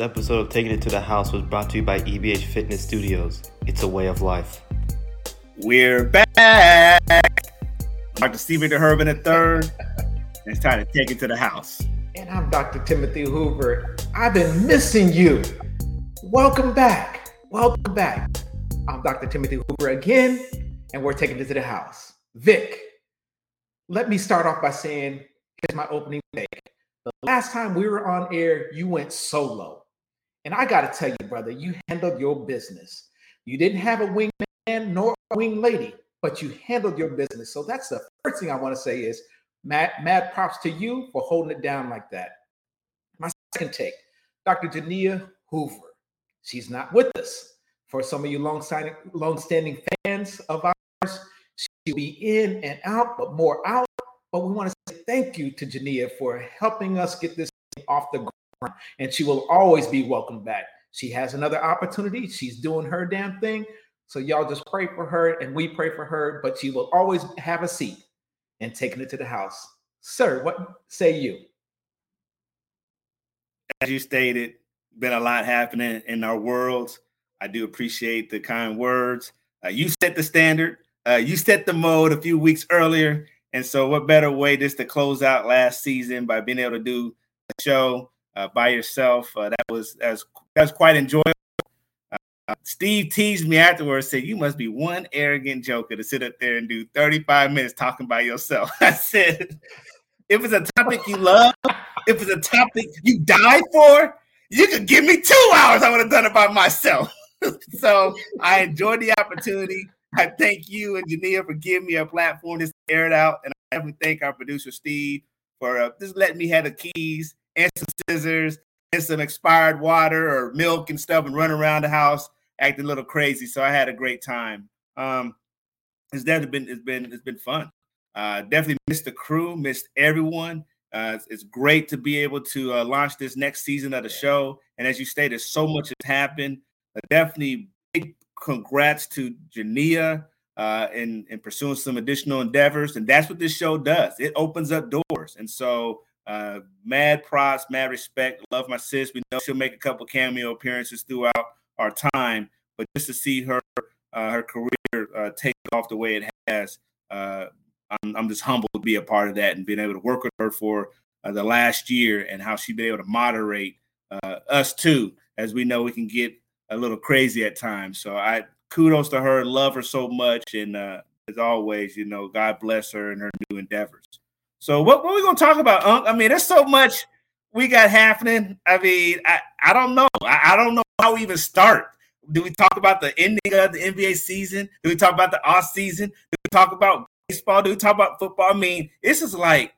This episode of Taking It to the House was brought to you by EBH Fitness Studios. It's a way of life. We're back. Dr. Stephen DeHervin III. And it's time to take it to the house. And I'm Dr. Timothy Hoover. I've been missing you. Welcome back. Welcome back. I'm Dr. Timothy Hoover again, and we're taking it to the house. Vic, let me start off by saying here's my opening take. The last time we were on air, you went solo. And I got to tell you, brother, you handled your business. You didn't have a wingman nor a wing lady, but you handled your business. So that's the first thing I want to say is mad, mad props to you for holding it down like that. My second take, Dr. Jania Hoover. She's not with us. For some of you long-standing, long-standing fans of ours, she'll be in and out, but more out. But we want to say thank you to Jania for helping us get this off the ground. And she will always be welcome back. She has another opportunity. She's doing her damn thing. So y'all just pray for her and we pray for her, but she will always have a seat and taking it to the house. Sir, what say you? As you stated, been a lot happening in our worlds. I do appreciate the kind words. Uh, you set the standard. Uh, you set the mode a few weeks earlier, and so what better way just to close out last season by being able to do a show by yourself? Uh, that was that was, that was quite enjoyable. Uh, Steve teased me afterwards, said, You must be one arrogant joker to sit up there and do 35 minutes talking by yourself. I said, If it's a topic you love, if it's a topic you die for, you could give me two hours. I would have done it by myself. so I enjoyed the opportunity. I thank you and Jania for giving me a platform to air it out. And I definitely thank our producer, Steve, for uh, just letting me have the keys and some scissors and some expired water or milk and stuff and run around the house acting a little crazy. So I had a great time. Um, it's definitely been it's been it's been fun. Uh, definitely missed the crew, missed everyone. Uh, it's, it's, great to be able to uh, launch this next season of the show. And as you stated, so much has happened. Uh, definitely big congrats to Jania uh, in, in pursuing some additional endeavors. And that's what this show does. It opens up doors. And so uh, mad props, mad respect. Love my sis. We know she'll make a couple cameo appearances throughout our time, but just to see her uh, her career uh, take off the way it has, uh, I'm, I'm just humbled to be a part of that and being able to work with her for uh, the last year and how she's been able to moderate uh, us too, as we know we can get a little crazy at times. So I kudos to her, love her so much, and uh, as always, you know, God bless her and her new endeavors. So what, what are we gonna talk about, Unc? I mean, there's so much we got happening. I mean, I, I don't know. I, I don't know how we even start. Do we talk about the ending of the NBA season? Do we talk about the off season? Do we talk about baseball? Do we talk about football? I mean, this is like,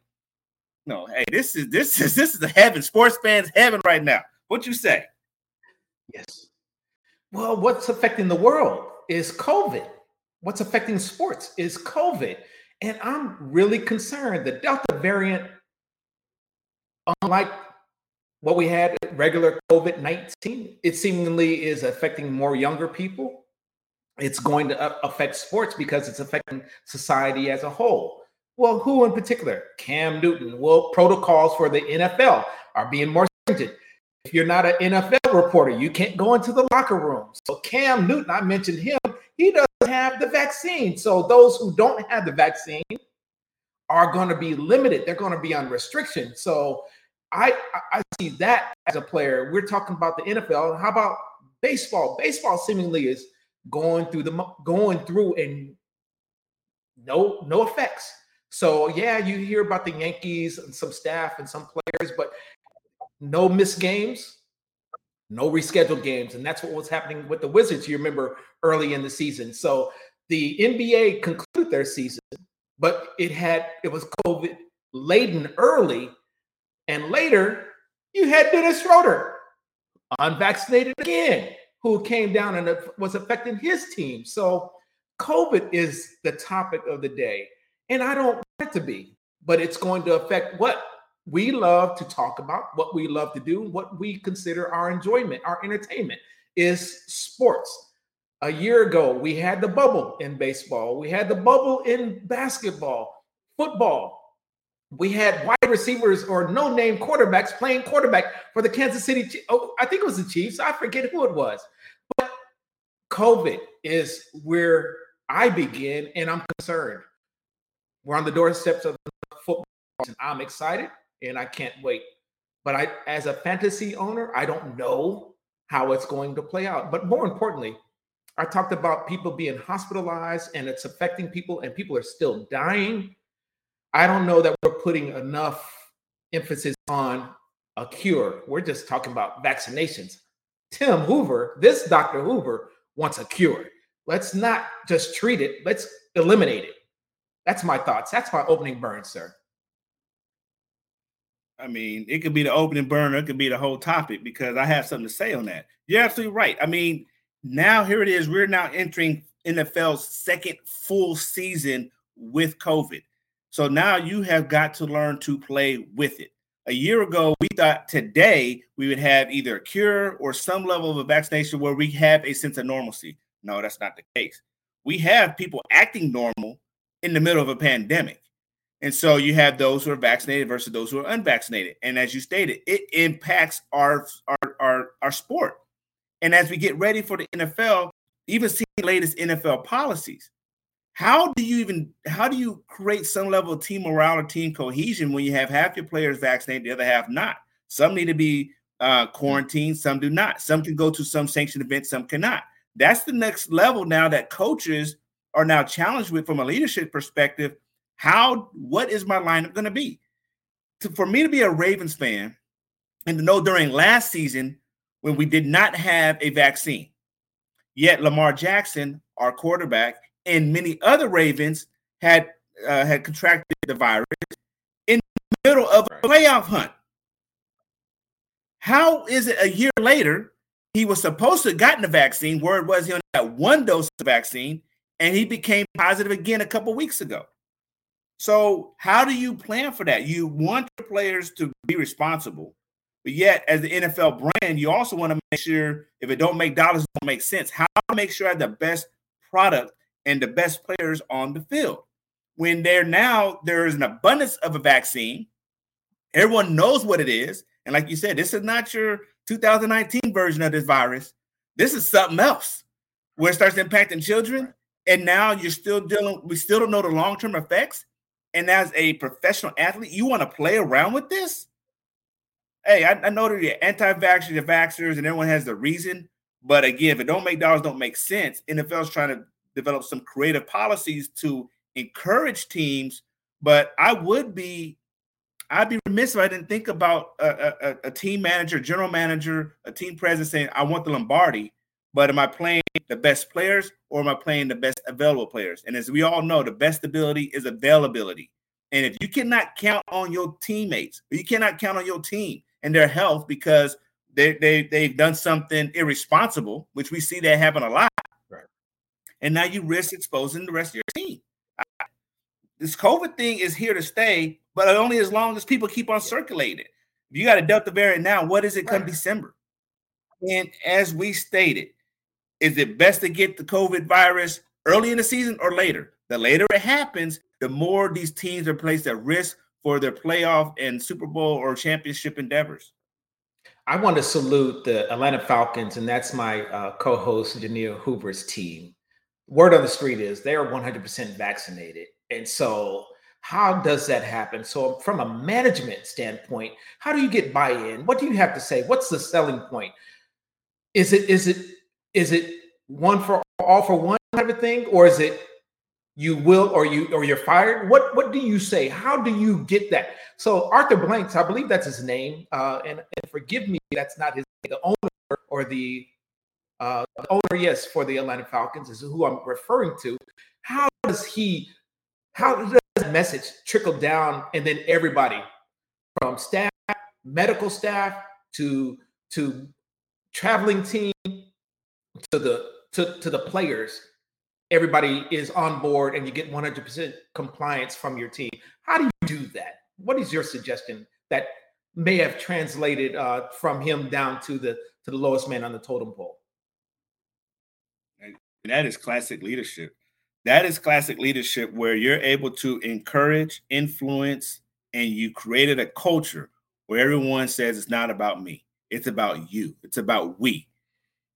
no, hey, this is this is this is the heaven, sports fans heaven right now. What you say? Yes. Well, what's affecting the world is COVID. What's affecting sports is COVID. And I'm really concerned. The Delta variant, unlike what we had regular COVID 19, it seemingly is affecting more younger people. It's going to uh, affect sports because it's affecting society as a whole. Well, who in particular? Cam Newton. Well, protocols for the NFL are being more stringent. If you're not an NFL reporter, you can't go into the locker room. So, Cam Newton, I mentioned him, he doesn't have the vaccine. So, those who don't have the vaccine are going to be limited. They're going to be on restriction. So, I I see that as a player. We're talking about the NFL. How about baseball? Baseball seemingly is going through the going through and no no effects. So yeah, you hear about the Yankees and some staff and some players, but no missed games, no rescheduled games, and that's what was happening with the Wizards. You remember early in the season. So the NBA concluded their season, but it had it was COVID laden early and later, you had Dennis Schroeder, unvaccinated again, who came down and was affecting his team. So COVID is the topic of the day. And I don't want it to be, but it's going to affect what we love to talk about, what we love to do, what we consider our enjoyment, our entertainment is sports. A year ago, we had the bubble in baseball, we had the bubble in basketball, football, we had wide receivers or no name quarterbacks playing quarterback for the Kansas City. Oh, I think it was the Chiefs. I forget who it was. But COVID is where I begin, and I'm concerned. We're on the doorsteps of the football, and I'm excited and I can't wait. But I, as a fantasy owner, I don't know how it's going to play out. But more importantly, I talked about people being hospitalized and it's affecting people, and people are still dying. I don't know that we're putting enough emphasis on a cure. We're just talking about vaccinations. Tim Hoover, this Dr. Hoover, wants a cure. Let's not just treat it, let's eliminate it. That's my thoughts. That's my opening burn, sir. I mean, it could be the opening burner, it could be the whole topic because I have something to say on that. You're absolutely right. I mean, now here it is. We're now entering NFL's second full season with COVID. So now you have got to learn to play with it. A year ago, we thought today we would have either a cure or some level of a vaccination where we have a sense of normalcy. No, that's not the case. We have people acting normal in the middle of a pandemic. And so you have those who are vaccinated versus those who are unvaccinated. And as you stated, it impacts our our our, our sport. And as we get ready for the NFL, even seeing the latest NFL policies, how do you even how do you create some level of team morale or team cohesion when you have half your players vaccinated, the other half not? Some need to be uh, quarantined, some do not. Some can go to some sanctioned events, some cannot. That's the next level now that coaches are now challenged with from a leadership perspective. How what is my lineup going to be? To, for me to be a Ravens fan and to know during last season when we did not have a vaccine, yet Lamar Jackson, our quarterback, and many other Ravens had uh, had contracted the virus in the middle of a playoff hunt. How is it a year later he was supposed to have gotten the vaccine? Word was he only got one dose of vaccine, and he became positive again a couple weeks ago. So how do you plan for that? You want the players to be responsible, but yet as the NFL brand, you also want to make sure if it don't make dollars, it don't make sense. How to make sure I have the best product and the best players on the field. When there now there is an abundance of a vaccine, everyone knows what it is. And like you said, this is not your 2019 version of this virus. This is something else where it starts impacting children. And now you're still dealing, we still don't know the long-term effects. And as a professional athlete, you want to play around with this? Hey, I, I know that the anti-vaxxers, the vaxxers, and everyone has the reason. But again, if it don't make dollars, don't make sense. NFL's trying to develop some creative policies to encourage teams. But I would be, I'd be remiss if I didn't think about a, a, a team manager, general manager, a team president saying, "I want the Lombardi." But am I playing the best players or am I playing the best available players? And as we all know, the best ability is availability. And if you cannot count on your teammates, you cannot count on your team and their health because they, they, they've done something irresponsible, which we see that happen a lot, and now you risk exposing the rest of your team. This COVID thing is here to stay, but only as long as people keep on circulating. If you got a Delta variant now, what is it come right. December? And as we stated, is it best to get the COVID virus early in the season or later? The later it happens, the more these teams are placed at risk for their playoff and Super Bowl or championship endeavors. I want to salute the Atlanta Falcons, and that's my uh, co-host Danielle Hoover's team word on the street is they are 100% vaccinated. And so, how does that happen? So, from a management standpoint, how do you get buy-in? What do you have to say? What's the selling point? Is it is it is it one for all for one type of thing, or is it you will or you or you're fired? What what do you say? How do you get that? So Arthur Blanks, I believe that's his name, uh, and, and forgive me, that's not his the owner or the uh, the owner, yes, for the Atlanta Falcons is who I'm referring to. How does he, how does that message trickle down and then everybody from staff, medical staff to to traveling team to the to, to the players, everybody is on board and you get 100% compliance from your team. How do you do that? What is your suggestion that may have translated uh, from him down to the to the lowest man on the totem pole? That is classic leadership. That is classic leadership where you're able to encourage, influence, and you created a culture where everyone says it's not about me, it's about you, it's about we.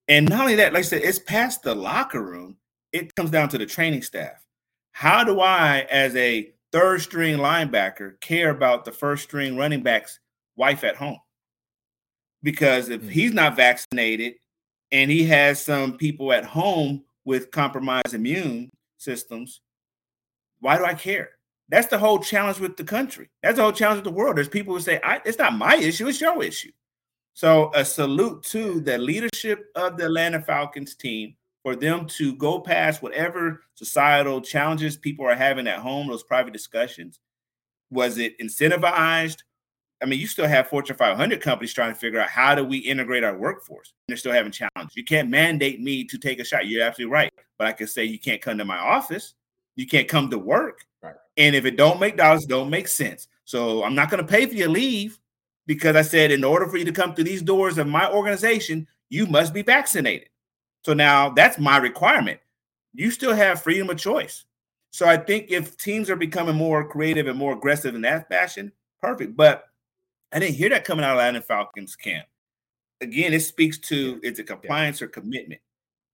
And not only that, like I said, it's past the locker room, it comes down to the training staff. How do I, as a third string linebacker, care about the first string running back's wife at home? Because if mm. he's not vaccinated and he has some people at home with compromised immune systems, why do I care? That's the whole challenge with the country. That's the whole challenge with the world. There's people who say, it's not my issue, it's your issue. So a salute to the leadership of the Atlanta Falcons team for them to go past whatever societal challenges people are having at home, those private discussions. Was it incentivized? I mean, you still have Fortune 500 companies trying to figure out how do we integrate our workforce. And they're still having challenges. You can't mandate me to take a shot. You're absolutely right. But I can say you can't come to my office. You can't come to work. Right. And if it don't make dollars, don't make sense. So I'm not going to pay for your leave because I said in order for you to come through these doors of my organization, you must be vaccinated. So now that's my requirement. You still have freedom of choice. So I think if teams are becoming more creative and more aggressive in that fashion, perfect. But I didn't hear that coming out of Atlanta Falcons camp. Again, it speaks to it's a compliance or commitment.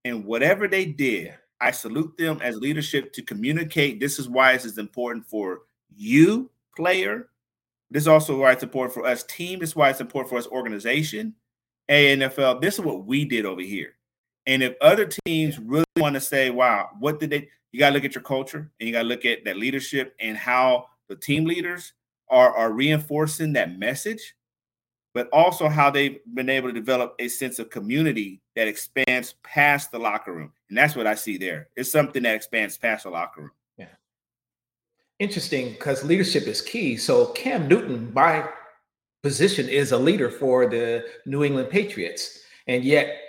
And whatever they did, I salute them as leadership to communicate. This is why this is important for you, player. This is also why it's important for us, team. This is why it's important for us, organization. ANFL. This is what we did over here. And if other teams really want to say, wow, what did they? You got to look at your culture and you got to look at that leadership and how the team leaders are, are reinforcing that message, but also how they've been able to develop a sense of community that expands past the locker room. And that's what I see there. It's something that expands past the locker room. Yeah. Interesting because leadership is key. So Cam Newton, by position, is a leader for the New England Patriots. And yet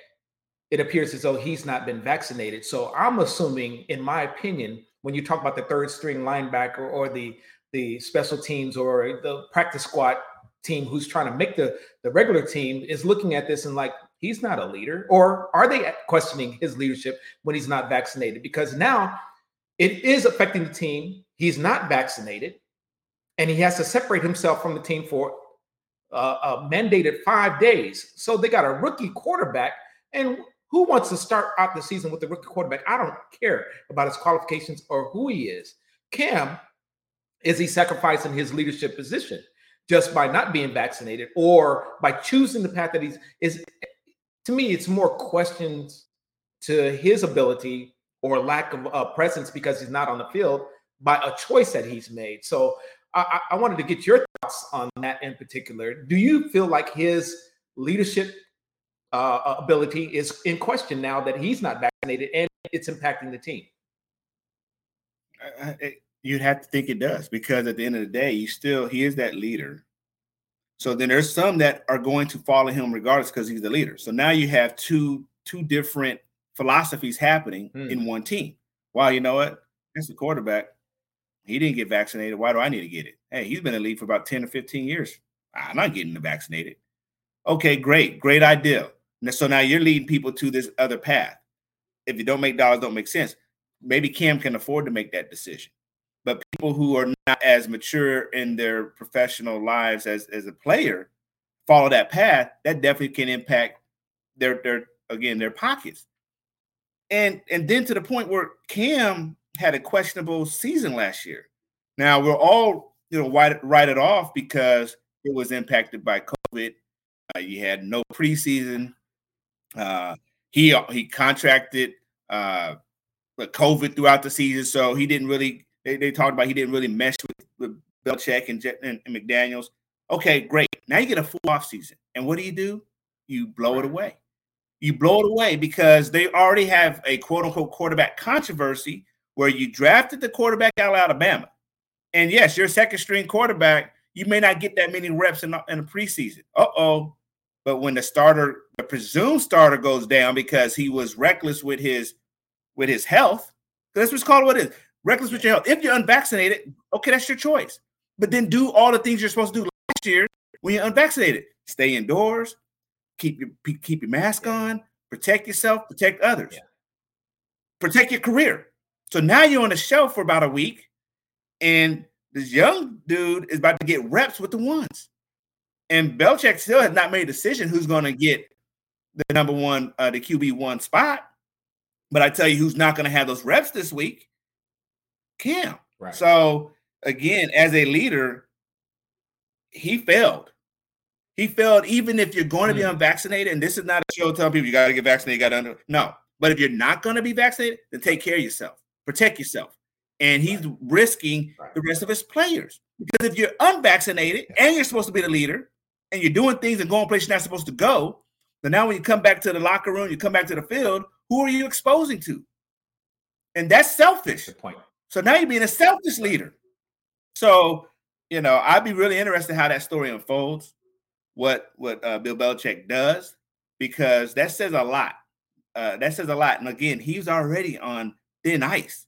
it appears as though he's not been vaccinated. So I'm assuming, in my opinion, when you talk about the third string linebacker or the the special teams or the practice squad team who's trying to make the the regular team is looking at this and like he's not a leader or are they questioning his leadership when he's not vaccinated? Because now it is affecting the team. He's not vaccinated and he has to separate himself from the team for uh, a mandated five days. So they got a rookie quarterback and who wants to start out the season with the rookie quarterback? I don't care about his qualifications or who he is. Cam is he sacrificing his leadership position just by not being vaccinated or by choosing the path that he's is to me it's more questions to his ability or lack of uh, presence because he's not on the field by a choice that he's made. So I, I wanted to get your thoughts on that in particular. Do you feel like his leadership uh, ability is in question now that he's not vaccinated and it's impacting the team You'd have to think it does because at the end of the day, you still he is that leader. So then there's some that are going to follow him regardless because he's the leader. So now you have two two different philosophies happening hmm. in one team. Wow, you know what? That's the quarterback. He didn't get vaccinated. Why do I need to get it? Hey, he's been in the league for about 10 or 15 years. I'm not getting vaccinated. Okay, great, great idea. So now you're leading people to this other path. If you don't make dollars, don't make sense. Maybe Cam can afford to make that decision but people who are not as mature in their professional lives as as a player follow that path that definitely can impact their their again their pockets and and then to the point where cam had a questionable season last year now we're all you know write, write it off because it was impacted by covid uh, you had no preseason uh he he contracted uh covid throughout the season so he didn't really they, they talked about he didn't really mesh with, with Belichick and, and, and McDaniels. Okay, great. Now you get a full off season. And what do you do? You blow it away. You blow it away because they already have a quote unquote quarterback controversy where you drafted the quarterback out of Alabama. And yes, you're a second string quarterback. You may not get that many reps in, in the preseason. Uh oh. But when the starter, the presumed starter goes down because he was reckless with his with his health, that's what's called what it is reckless with your health. If you're unvaccinated, okay, that's your choice. But then do all the things you're supposed to do last year when you're unvaccinated. Stay indoors, keep your keep your mask on, protect yourself, protect others, yeah. protect your career. So now you're on the shelf for about a week, and this young dude is about to get reps with the ones. And Belichick still has not made a decision who's going to get the number one, uh, the QB one spot. But I tell you who's not going to have those reps this week? Cam. Right. So again, as a leader, he failed. He failed even if you're going to be mm. unvaccinated. And this is not a show telling people you got to get vaccinated, you got to under. No. But if you're not going to be vaccinated, then take care of yourself, protect yourself. And he's right. risking right. the rest of his players. Because if you're unvaccinated yeah. and you're supposed to be the leader and you're doing things and going places you're not supposed to go, then now when you come back to the locker room, you come back to the field, who are you exposing to? And that's selfish. Good point. So now you're being a selfish leader. So, you know, I'd be really interested how that story unfolds, what what uh, Bill Belichick does, because that says a lot. Uh, that says a lot. And again, he's already on thin ice.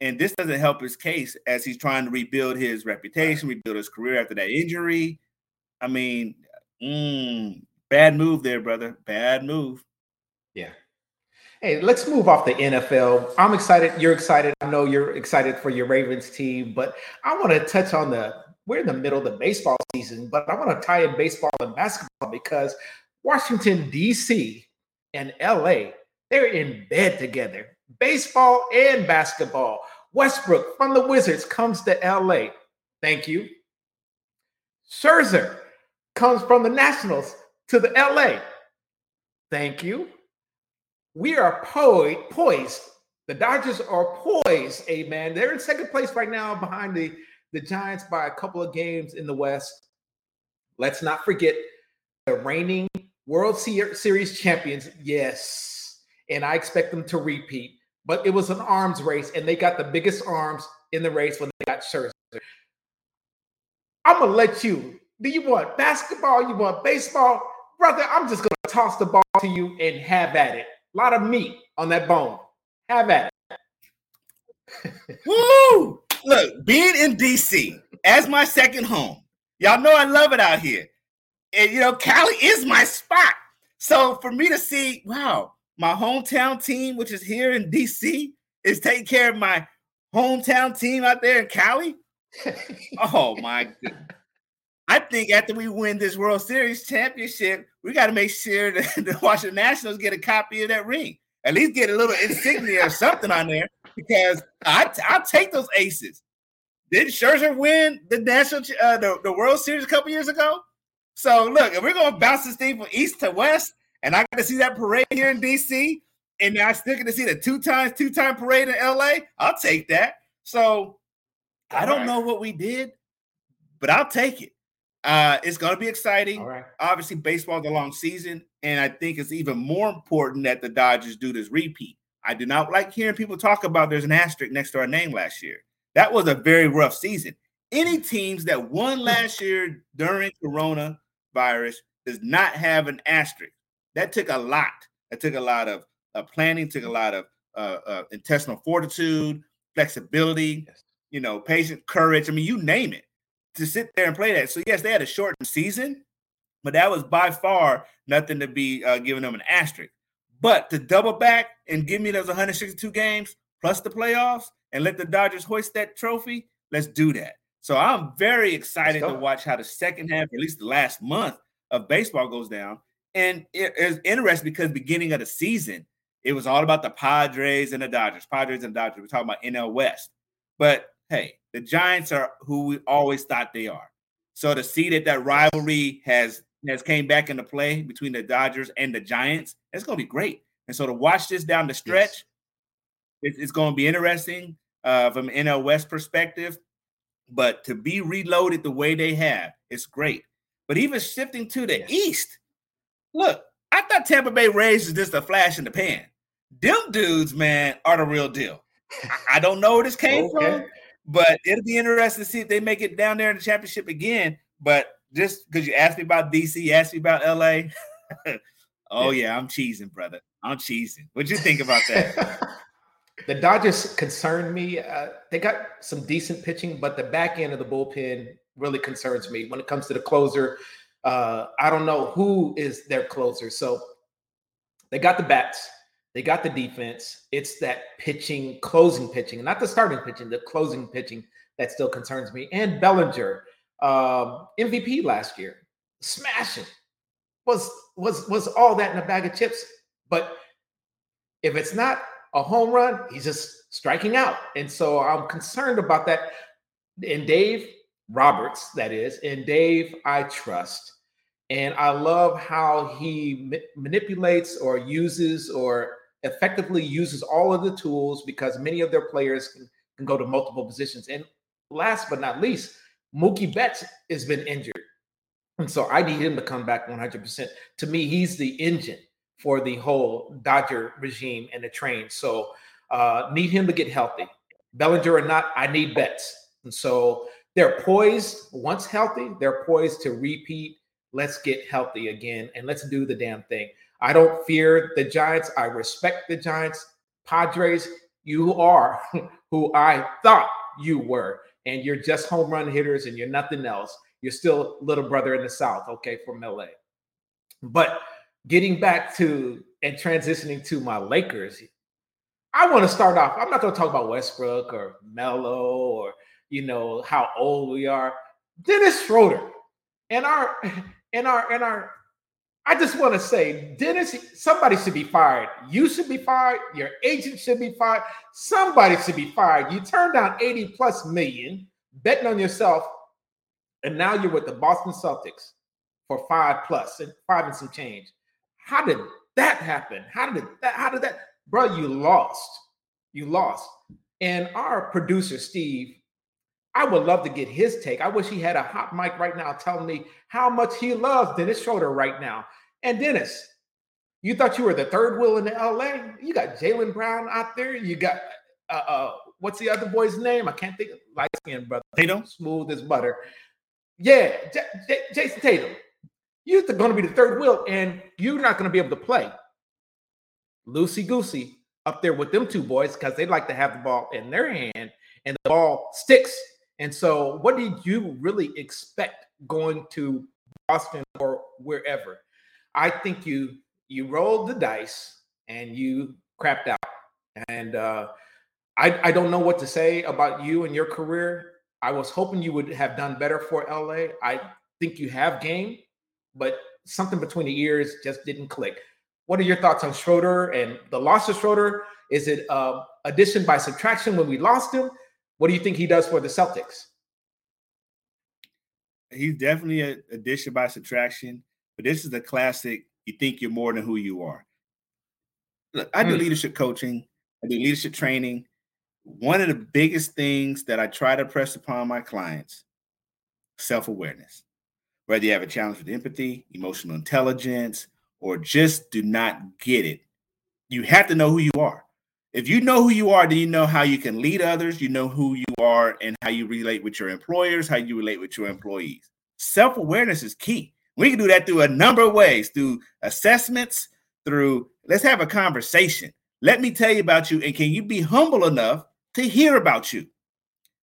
And this doesn't help his case as he's trying to rebuild his reputation, rebuild his career after that injury. I mean, mm, bad move there, brother. Bad move. Yeah. Hey, let's move off the NFL. I'm excited. You're excited. I know you're excited for your Ravens team, but I want to touch on the we're in the middle of the baseball season, but I want to tie in baseball and basketball because Washington, D.C. and LA, they're in bed together. Baseball and basketball. Westbrook from the Wizards comes to LA. Thank you. Scherzer comes from the Nationals to the LA. Thank you. We are po- poised. The Dodgers are poised, amen. They're in second place right now behind the, the Giants by a couple of games in the West. Let's not forget the reigning World Series champions. Yes. And I expect them to repeat. But it was an arms race, and they got the biggest arms in the race when they got Scherzer. I'm gonna let you. Do you want basketball? You want baseball? brother, I'm just going to toss the ball to you and have at it. A lot of meat on that bone. Have at it. Woo! Look, being in DC as my second home, y'all know I love it out here. And you know, Cali is my spot. So for me to see, wow, my hometown team, which is here in DC, is taking care of my hometown team out there in Cali. oh my goodness. I think after we win this World Series championship, we got to make sure that the Washington Nationals get a copy of that ring. At least get a little insignia or something on there because I I'll take those aces. Did Scherzer win the national uh, the, the World Series a couple years ago? So look, if we're gonna bounce this thing from east to west, and I got to see that parade here in DC, and I still get to see the two times two time parade in LA, I'll take that. So I don't right. know what we did, but I'll take it. Uh, it's going to be exciting. Obviously, baseball is a long season, and I think it's even more important that the Dodgers do this repeat. I do not like hearing people talk about there's an asterisk next to our name last year. That was a very rough season. Any teams that won last year during coronavirus does not have an asterisk. That took a lot. That took a lot of uh, planning, took a lot of uh, uh, intestinal fortitude, flexibility, yes. you know, patient courage. I mean, you name it to sit there and play that. So yes, they had a shortened season, but that was by far nothing to be uh, giving them an asterisk. But to double back and give me those 162 games plus the playoffs and let the Dodgers hoist that trophy, let's do that. So I'm very excited to watch how the second half, at least the last month of baseball goes down. And it is interesting because beginning of the season, it was all about the Padres and the Dodgers. Padres and Dodgers. We're talking about NL West. But hey, the Giants are who we always thought they are. So to see that that rivalry has has came back into play between the Dodgers and the Giants, it's going to be great. And so to watch this down the stretch, yes. it's going to be interesting uh, from an NL West perspective. But to be reloaded the way they have, it's great. But even shifting to the yes. East, look, I thought Tampa Bay Rays is just a flash in the pan. Them dudes, man, are the real deal. I, I don't know where this came okay. from. But it'll be interesting to see if they make it down there in the championship again. But just because you asked me about DC, you asked me about LA. oh yeah. yeah, I'm cheesing, brother. I'm cheesing. What'd you think about that? the Dodgers concern me. Uh, they got some decent pitching, but the back end of the bullpen really concerns me when it comes to the closer. Uh, I don't know who is their closer. So they got the bats. They got the defense. It's that pitching, closing pitching, not the starting pitching, the closing pitching that still concerns me. And Bellinger, um, MVP last year, smashing was was was all that in a bag of chips. But if it's not a home run, he's just striking out. And so I'm concerned about that. And Dave Roberts, that is, and Dave, I trust. And I love how he ma- manipulates or uses or effectively uses all of the tools because many of their players can, can go to multiple positions. And last but not least, Mookie Betts has been injured. And so I need him to come back 100%. To me, he's the engine for the whole Dodger regime and the train. So uh, need him to get healthy. Bellinger or not, I need Betts. And so they're poised, once healthy, they're poised to repeat. Let's get healthy again and let's do the damn thing. I don't fear the Giants. I respect the Giants. Padres, you are who I thought you were. And you're just home run hitters and you're nothing else. You're still little brother in the South, okay, from LA. But getting back to and transitioning to my Lakers, I want to start off. I'm not going to talk about Westbrook or Melo or you know how old we are. Dennis Schroeder and our and our and our I just want to say, Dennis, somebody should be fired. You should be fired. Your agent should be fired. Somebody should be fired. You turned down 80 plus million, betting on yourself, and now you're with the Boston Celtics for five plus and five and some change. How did that happen? How did that? How did that, bro? You lost. You lost. And our producer Steve I would love to get his take. I wish he had a hot mic right now telling me how much he loves Dennis Schroeder right now. And Dennis, you thought you were the third wheel in the LA? You got Jaylen Brown out there. You got uh, uh what's the other boy's name? I can't think of light skin brother. Tatum, smooth as butter. Yeah, J- J- Jayson Tatum. You're going to be the third wheel, and you're not going to be able to play loosey goosey up there with them two boys because they like to have the ball in their hand and the ball sticks and so, what did you really expect going to Boston or wherever? I think you you rolled the dice and you crapped out. And uh, I I don't know what to say about you and your career. I was hoping you would have done better for LA. I think you have game, but something between the ears just didn't click. What are your thoughts on Schroeder and the loss of Schroeder? Is it uh, addition by subtraction when we lost him? What do you think he does for the Celtics? He's definitely a addition by subtraction, but this is the classic. You think you're more than who you are. Look, I do mm. leadership coaching. I do leadership training. One of the biggest things that I try to press upon my clients: self-awareness. Whether you have a challenge with empathy, emotional intelligence, or just do not get it, you have to know who you are. If you know who you are, then you know how you can lead others. You know who you are and how you relate with your employers, how you relate with your employees. Self awareness is key. We can do that through a number of ways through assessments, through let's have a conversation. Let me tell you about you. And can you be humble enough to hear about you?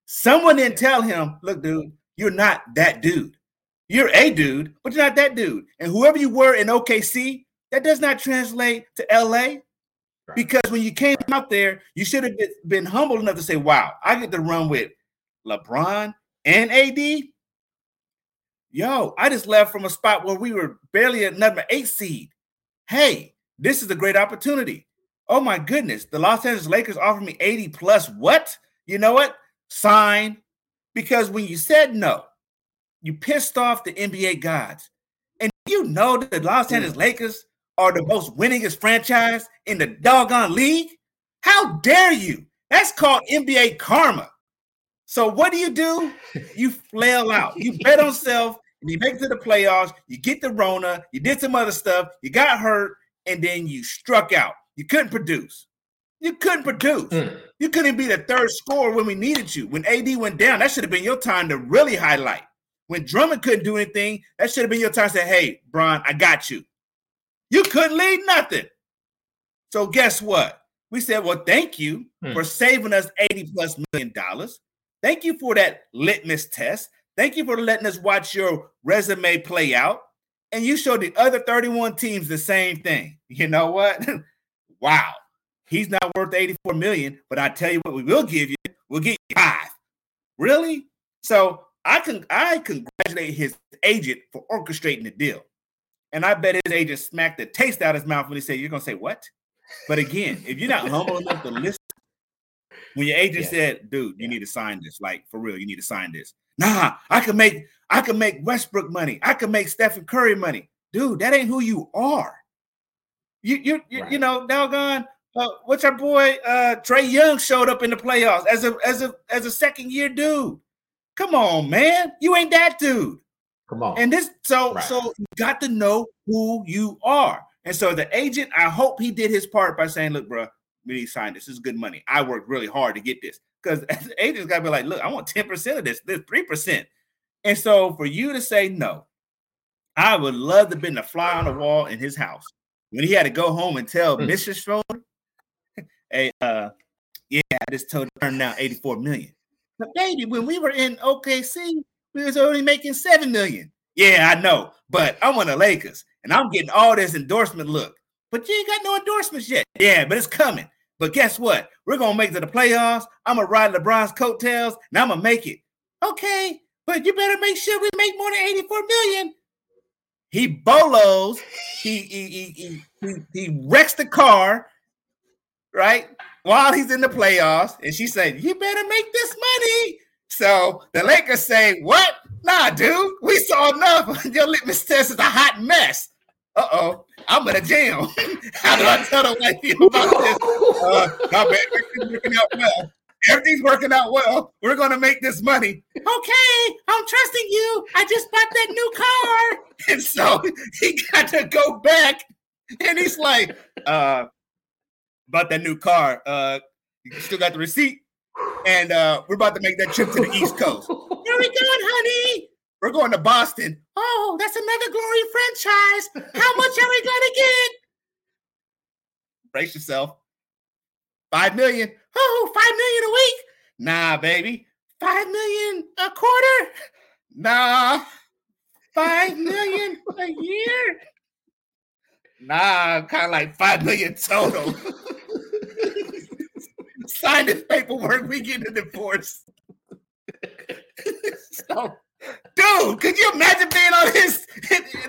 Someone then tell him, look, dude, you're not that dude. You're a dude, but you're not that dude. And whoever you were in OKC, that does not translate to LA. Because when you came out there, you should have been humble enough to say, wow, I get to run with LeBron and AD. Yo, I just left from a spot where we were barely a number eight seed. Hey, this is a great opportunity. Oh my goodness, the Los Angeles Lakers offered me 80 plus what? You know what? Sign. Because when you said no, you pissed off the NBA gods. And you know that the Los Angeles Lakers are the most winningest franchise in the doggone league? How dare you? That's called NBA karma. So what do you do? You flail out. You bet on self, and you make it to the playoffs. You get the Rona. You did some other stuff. You got hurt, and then you struck out. You couldn't produce. You couldn't produce. Mm. You couldn't be the third scorer when we needed you. When AD went down, that should have been your time to really highlight. When Drummond couldn't do anything, that should have been your time to say, "Hey, Bron, I got you." You couldn't lead nothing. So guess what? We said, well, thank you hmm. for saving us 80 plus million dollars. Thank you for that litmus test. Thank you for letting us watch your resume play out. And you showed the other 31 teams the same thing. You know what? wow. He's not worth 84 million, but I tell you what, we will give you, we'll get you five. Really? So I can I congratulate his agent for orchestrating the deal. And I bet his agent smacked the taste out of his mouth when he said, You're gonna say what? But again, if you're not humble enough to listen, when your agent yeah. said, dude, you yeah. need to sign this, like for real, you need to sign this. Nah, I can make I can make Westbrook money, I can make Stephen Curry money. Dude, that ain't who you are. You you you, right. you know, doggone uh, what's our boy uh Trae Young showed up in the playoffs as a as a as a second year dude. Come on, man. You ain't that dude. Come on. And this so right. so you got to know who you are. And so the agent, I hope he did his part by saying, look, bro, we need to sign this. This is good money. I worked really hard to get this. Because agents got to be like, look, I want 10% of this, this 3%. And so for you to say no, I would love to have been a fly on the wall in his house when he had to go home and tell mm. Mrs. Schroeder, hey, uh, yeah, just told her now 84 million. But baby, when we were in OKC, we was only making 7 million. Yeah, I know, but I'm on the Lakers and I'm getting all this endorsement look. But you ain't got no endorsements yet. Yeah, but it's coming. But guess what? We're gonna make it to the playoffs. I'm gonna ride LeBron's coattails, and I'm gonna make it. Okay, but you better make sure we make more than 84 million. He bolos, he he he he, he wrecks the car, right? While he's in the playoffs, and she said, You better make this money. So the Lakers say, What? Nah, dude, we saw enough. Your litmus test is a hot mess. Uh oh, I'm in a jam. How do I tell the white people about this? Uh. Everything's working out well. Everything's working out well. We're going to make this money. Okay, I'm trusting you. I just bought that new car. And so he got to go back. And he's like, uh, about that new car. Uh, you still got the receipt? And uh, we're about to make that trip to the East Coast. Where we going, honey? We're going to Boston. Oh, that's another glory franchise. How much are we gonna get? Brace yourself. Five million. Oh, five million a week. Nah, baby. Five million a quarter. Nah. Five million a year. Nah, kind of like five million total. Sign this paperwork. We get a divorce. so Dude, could you imagine being on his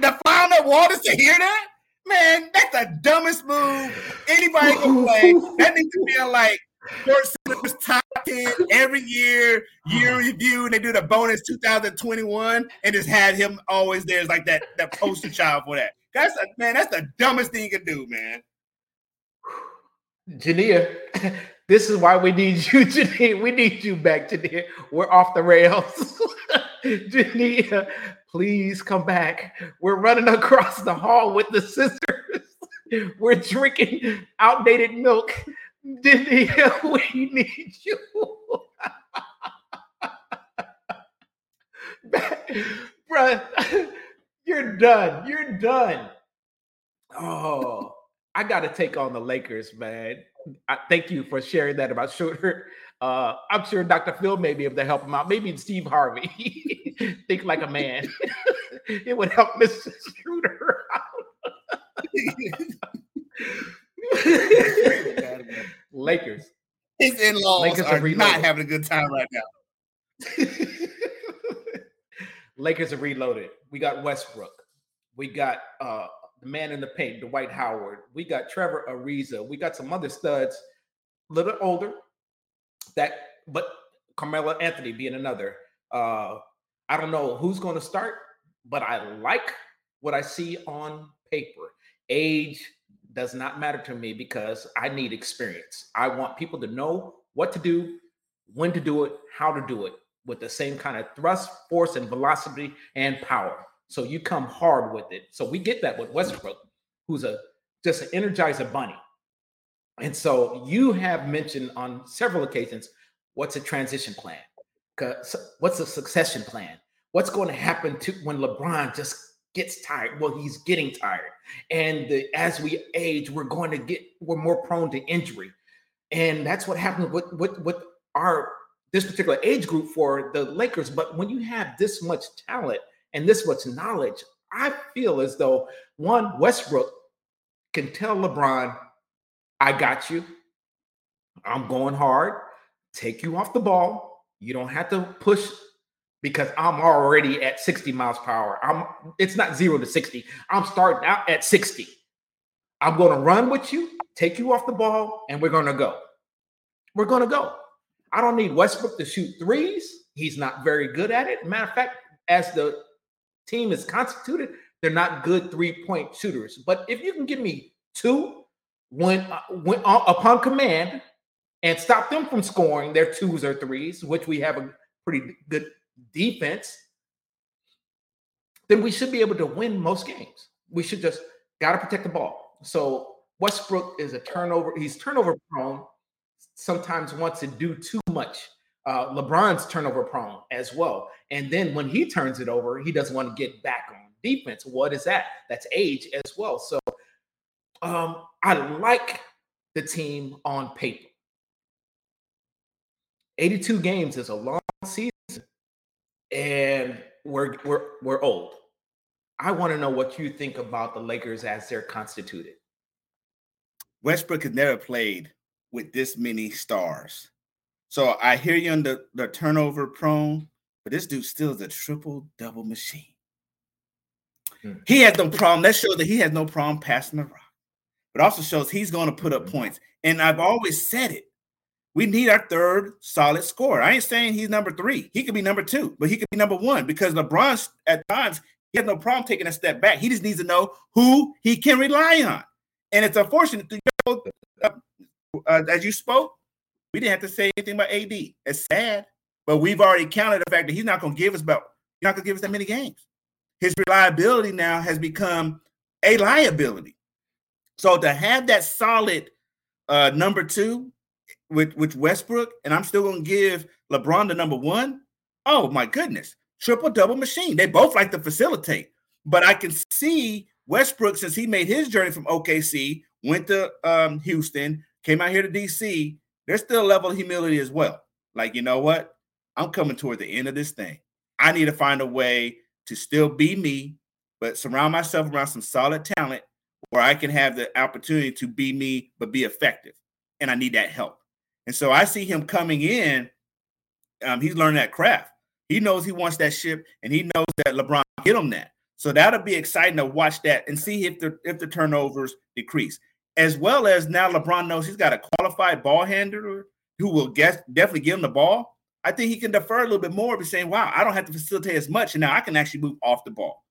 the final waters to hear that? Man, that's the dumbest move anybody can play. That needs to be like first top 10 every year, year review, and they do the bonus 2021 and just had him always there as like that, that poster child for that. That's a man, that's the dumbest thing you can do, man. Jania, this is why we need you, Jania. We need you back, Jania. We're off the rails. Jania, please come back. We're running across the hall with the sisters. We're drinking outdated milk. Jania, we need you. Bruh, you're done. You're done. Oh, I got to take on the Lakers, man. I thank you for sharing that about Schroeder. Uh, I'm sure Dr. Phil may be able to help him out. Maybe Steve Harvey. Think like a man. it would help Mr. Schroeder out. Lakers. His in-laws Lakers are, are not having a good time right now. Lakers are reloaded. We got Westbrook. We got uh, the man in the paint, Dwight Howard. We got Trevor Ariza. We got some other studs, a little older. That, but Carmelo Anthony being another. Uh, I don't know who's going to start, but I like what I see on paper. Age does not matter to me because I need experience. I want people to know what to do, when to do it, how to do it with the same kind of thrust, force, and velocity and power. So you come hard with it. So we get that with Westbrook, who's a just an energizer bunny. And so you have mentioned on several occasions what's a transition plan? What's a succession plan? What's going to happen to when LeBron just gets tired? Well, he's getting tired. And the, as we age, we're going to get we're more prone to injury. And that's what happens with, with, with our this particular age group for the Lakers. But when you have this much talent and this much knowledge, I feel as though one Westbrook can tell LeBron, I got you. I'm going hard. Take you off the ball. You don't have to push because I'm already at 60 miles per hour. I'm it's not zero to 60. I'm starting out at 60. I'm going to run with you, take you off the ball, and we're going to go. We're going to go. I don't need Westbrook to shoot threes. He's not very good at it. Matter of fact, as the team is constituted, they're not good three point shooters. But if you can give me two when, uh, when uh, upon command and stop them from scoring their twos or threes, which we have a pretty good defense, then we should be able to win most games. We should just got to protect the ball. So Westbrook is a turnover. He's turnover prone. Sometimes wants to do too much. Uh, LeBron's turnover prone as well. And then when he turns it over, he doesn't want to get back on defense. What is that? That's age as well. So um, I like the team on paper. 82 games is a long season, and we're we're we're old. I want to know what you think about the Lakers as they're constituted. Westbrook has never played with this many stars. So I hear you on the, the turnover prone, but this dude still is a triple double machine. Hmm. He has no problem. That shows that he has no problem passing the rock, but also shows he's going to put up hmm. points. And I've always said it. We need our third solid scorer. I ain't saying he's number three. He could be number two, but he could be number one because LeBron at times he has no problem taking a step back. He just needs to know who he can rely on. And it's unfortunate, know, uh, uh, as you spoke, we didn't have to say anything about AD. It's sad, but we've already counted the fact that he's not going to give us about he's not going to give us that many games. His reliability now has become a liability. So to have that solid uh, number two with with Westbrook, and I'm still going to give LeBron the number one. Oh my goodness, triple double machine. They both like to facilitate, but I can see Westbrook since he made his journey from OKC, went to um, Houston, came out here to DC. There's still a level of humility as well. Like you know what, I'm coming toward the end of this thing. I need to find a way to still be me, but surround myself around some solid talent where I can have the opportunity to be me but be effective. And I need that help. And so I see him coming in. Um, he's learned that craft. He knows he wants that ship, and he knows that LeBron get him that. So that'll be exciting to watch that and see if the if the turnovers decrease, as well as now LeBron knows he's got a qualified ball handler who will get definitely give him the ball. I think he can defer a little bit more, be saying, "Wow, I don't have to facilitate as much, and now I can actually move off the ball."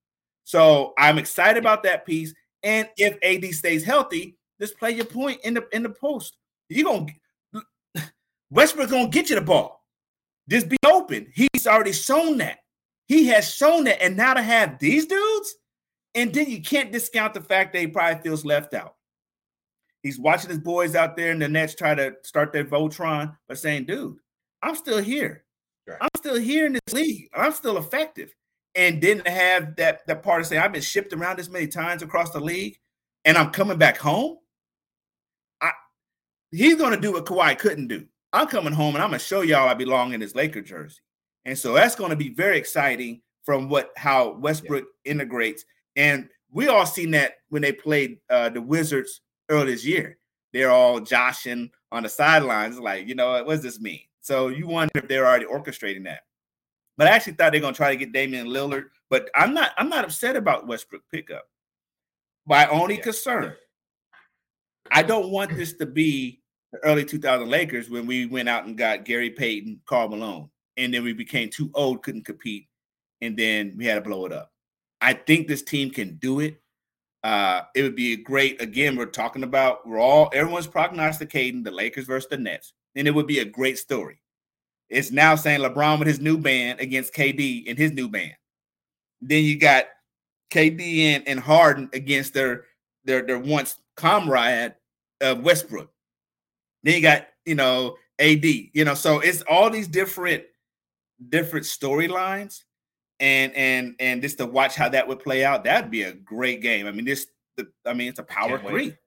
So I'm excited about that piece. And if AD stays healthy, just play your point in the in the post. You're gonna Westbrook's gonna get you the ball. Just be open. He's already shown that. He has shown that. And now to have these dudes, and then you can't discount the fact that he probably feels left out. He's watching his boys out there in the Nets try to start their Voltron, but saying, dude, I'm still here. Right. I'm still here in this league. I'm still effective. And didn't have that that part of saying I've been shipped around this many times across the league and I'm coming back home. I he's gonna do what Kawhi couldn't do. I'm coming home and I'm gonna show y'all I belong in this Laker jersey. And so that's going to be very exciting from what how Westbrook yeah. integrates. And we all seen that when they played uh, the Wizards earlier this year. They're all joshing on the sidelines, like, you know, what does this mean? So you wonder if they're already orchestrating that. But I actually thought they're going to try to get Damian Lillard. But I'm not. I'm not upset about Westbrook pickup. My only yeah. concern, I don't want this to be the early 2000 Lakers when we went out and got Gary Payton, Karl Malone, and then we became too old, couldn't compete, and then we had to blow it up. I think this team can do it. Uh, it would be great. Again, we're talking about we're all everyone's prognosticating the Lakers versus the Nets, and it would be a great story. It's now saying LeBron with his new band against KD and his new band. Then you got KD and, and Harden against their their their once comrade of Westbrook. Then you got, you know, AD, you know, so it's all these different different storylines and and and just to watch how that would play out, that'd be a great game. I mean, this the, I mean, it's a power Can't three. Wait.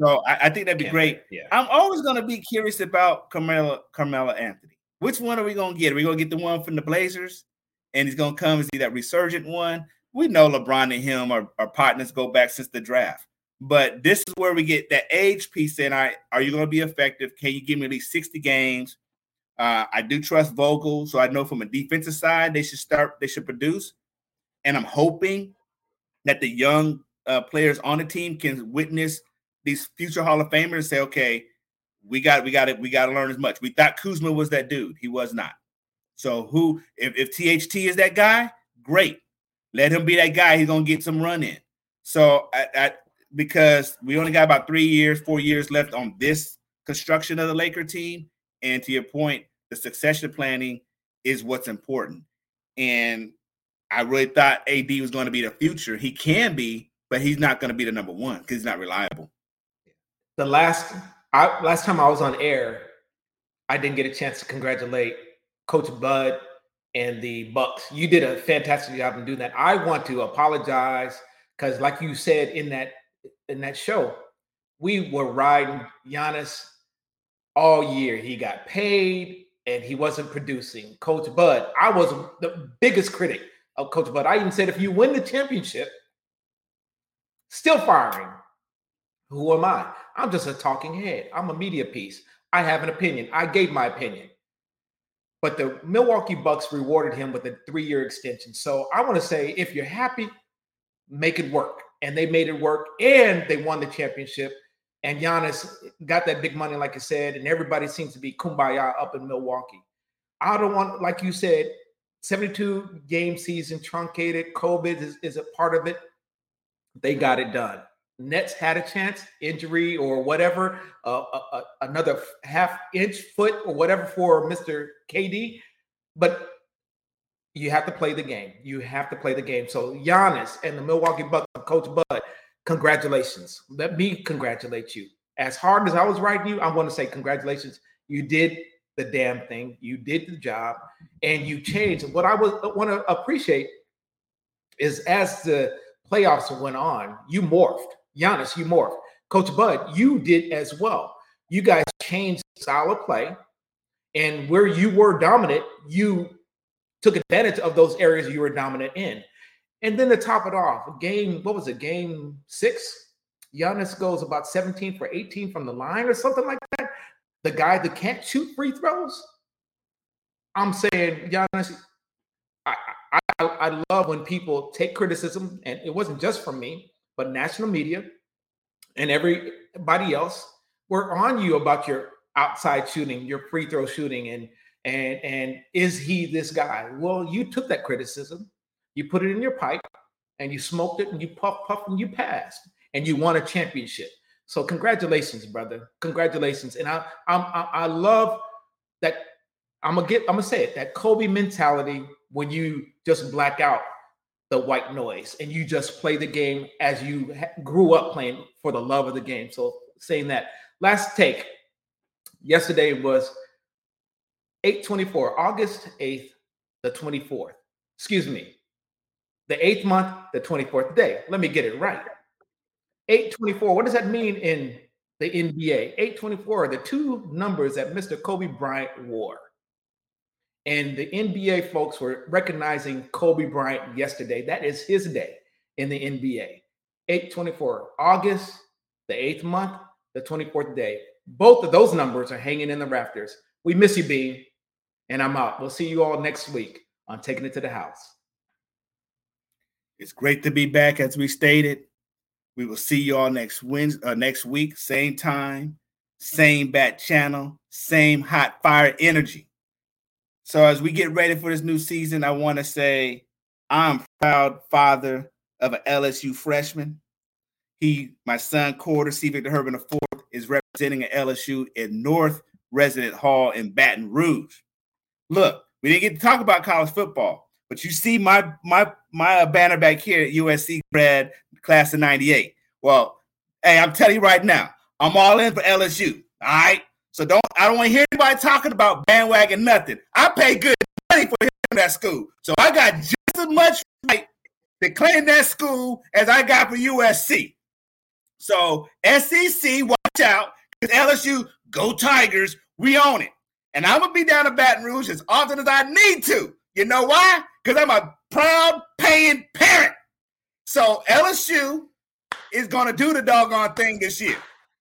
So I, I, think that'd be Can't great. Yeah. I'm always gonna be curious about Carmelo Carmelo Anthony. Which one are we gonna get? Are we gonna get the one from the Blazers? And he's gonna come and see that resurgent one. We know LeBron and him are, are partners go back since the draft. But this is where we get that age piece in. I are you going to be effective? Can you give me at least 60 games? Uh, I do trust Vogel, so I know from a defensive side they should start, they should produce, and I'm hoping that the young uh, players on the team can witness these future Hall of Famers and say, okay, we got we got it, we got to learn as much. We thought Kuzma was that dude, he was not. So who if, if THT is that guy, great. Let him be that guy. He's gonna get some run in. So I, I, because we only got about three years, four years left on this construction of the Laker team. And to your point, the succession planning is what's important. And I really thought AD was going to be the future. He can be, but he's not going to be the number one because he's not reliable. The last I, last time I was on air, I didn't get a chance to congratulate Coach Bud and the Bucks. You did a fantastic job in doing that. I want to apologize because, like you said in that in that show, we were riding Giannis all year. He got paid and he wasn't producing. Coach Bud, I was the biggest critic of Coach Bud. I even said, if you win the championship, still firing. Who am I? I'm just a talking head. I'm a media piece. I have an opinion. I gave my opinion. But the Milwaukee Bucks rewarded him with a three-year extension. So I want to say, if you're happy, make it work. And they made it work, and they won the championship. And Giannis got that big money, like I said, and everybody seems to be kumbaya up in Milwaukee. I don't want, like you said, 72 game season truncated. COVID is, is a part of it. They got it done. Nets had a chance, injury or whatever, uh, uh, uh another half inch foot or whatever for Mr. KD. But you have to play the game. You have to play the game. So Giannis and the Milwaukee Bucks, Coach Bud, congratulations. Let me congratulate you. As hard as I was writing you, I want to say congratulations. You did the damn thing. You did the job, and you changed. What I would uh, want to appreciate is as the playoffs went on, you morphed. Giannis, you morphed. Coach Bud, you did as well. You guys changed style of play, and where you were dominant, you took advantage of those areas you were dominant in. And then to top it off, game, what was it, game six? Giannis goes about 17 for 18 from the line or something like that. The guy that can't shoot free throws. I'm saying, Giannis, I, I, I love when people take criticism, and it wasn't just from me, but national media and everybody else were on you about your outside shooting, your free throw shooting, and and and is he this guy? Well, you took that criticism, you put it in your pipe, and you smoked it, and you puff puff, and you passed, and you won a championship. So congratulations, brother. Congratulations. And I I'm, I, I love that. I'm gonna get. I'm gonna say it. That Kobe mentality when you just black out the white noise and you just play the game as you grew up playing for the love of the game. So saying that last take yesterday was 824 August 8th, the 24th. Excuse me. The eighth month, the 24th day. Let me get it right. 824. What does that mean in the NBA? 824 are the two numbers that Mr. Kobe Bryant wore. And the NBA folks were recognizing Kobe Bryant yesterday. That is his day in the NBA. 824, August, the eighth month, the 24th day. Both of those numbers are hanging in the rafters. We miss you, Bean. And I'm out. We'll see you all next week on Taking It to the House. It's great to be back, as we stated. We will see you all next Wednesday, uh, next week, same time, same bat channel, same hot fire energy. So as we get ready for this new season, I want to say I'm proud father of an LSU freshman. He, my son, Quarter C. Victor Herbin IV, is representing an LSU in North Resident Hall in Baton Rouge. Look, we didn't get to talk about college football, but you see my my my uh, banner back here at USC grad class of 98. Well, hey, I'm telling you right now, I'm all in for LSU. All right. So don't I don't want to hear anybody talking about bandwagon nothing. I pay good money for that school. So I got just as much right to claim that school as I got for USC. So SEC, watch out, because LSU, go Tigers, we own it. And I'm gonna be down to Baton Rouge as often as I need to. You know why? Because I'm a proud paying parent. So LSU is gonna do the doggone thing this year.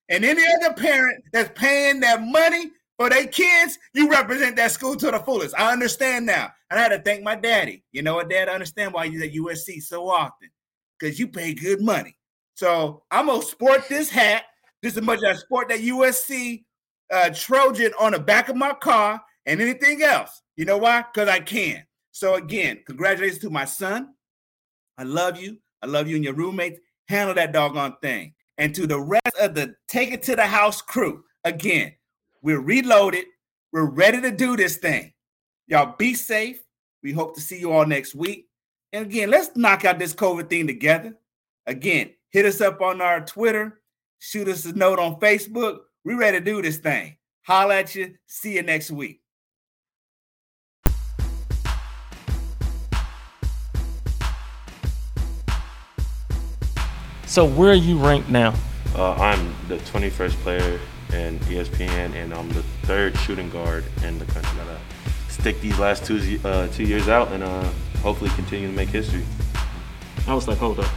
And any other parent that's paying their money for their kids, you represent that school to the fullest. I understand now. And I had to thank my daddy. You know what, Dad? I understand why you're at USC so often. Because you pay good money. So I'm gonna sport this hat just as much as I sport that USC uh, Trojan on the back of my car and anything else. You know why? Because I can. So again, congratulations to my son. I love you. I love you and your roommates. Handle that doggone thing. And to the rest of the Take It to the House crew, again, we're reloaded. We're ready to do this thing. Y'all be safe. We hope to see you all next week. And again, let's knock out this COVID thing together. Again, hit us up on our Twitter, shoot us a note on Facebook. We're ready to do this thing. Holla at you. See you next week. So where are you ranked now? Uh, I'm the 21st player in ESPN, and I'm the third shooting guard in the country. Gotta stick these last two uh, two years out, and uh, hopefully continue to make history. I was like, hold up,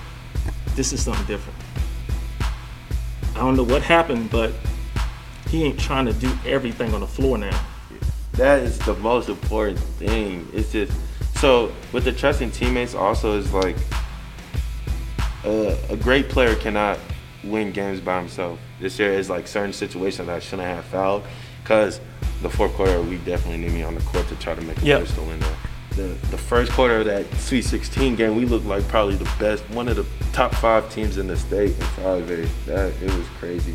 this is something different. I don't know what happened, but he ain't trying to do everything on the floor now. That is the most important thing. It's just so with the trusting teammates. Also, is like uh, a great player cannot win games by himself. This year is like certain situations that I shouldn't have fouled because the fourth quarter we definitely need me on the court to try to make a Yep. push to win that. The, the first quarter of that Sweet 16 game, we looked like probably the best, one of the top five teams in the state in 5A. That it was crazy.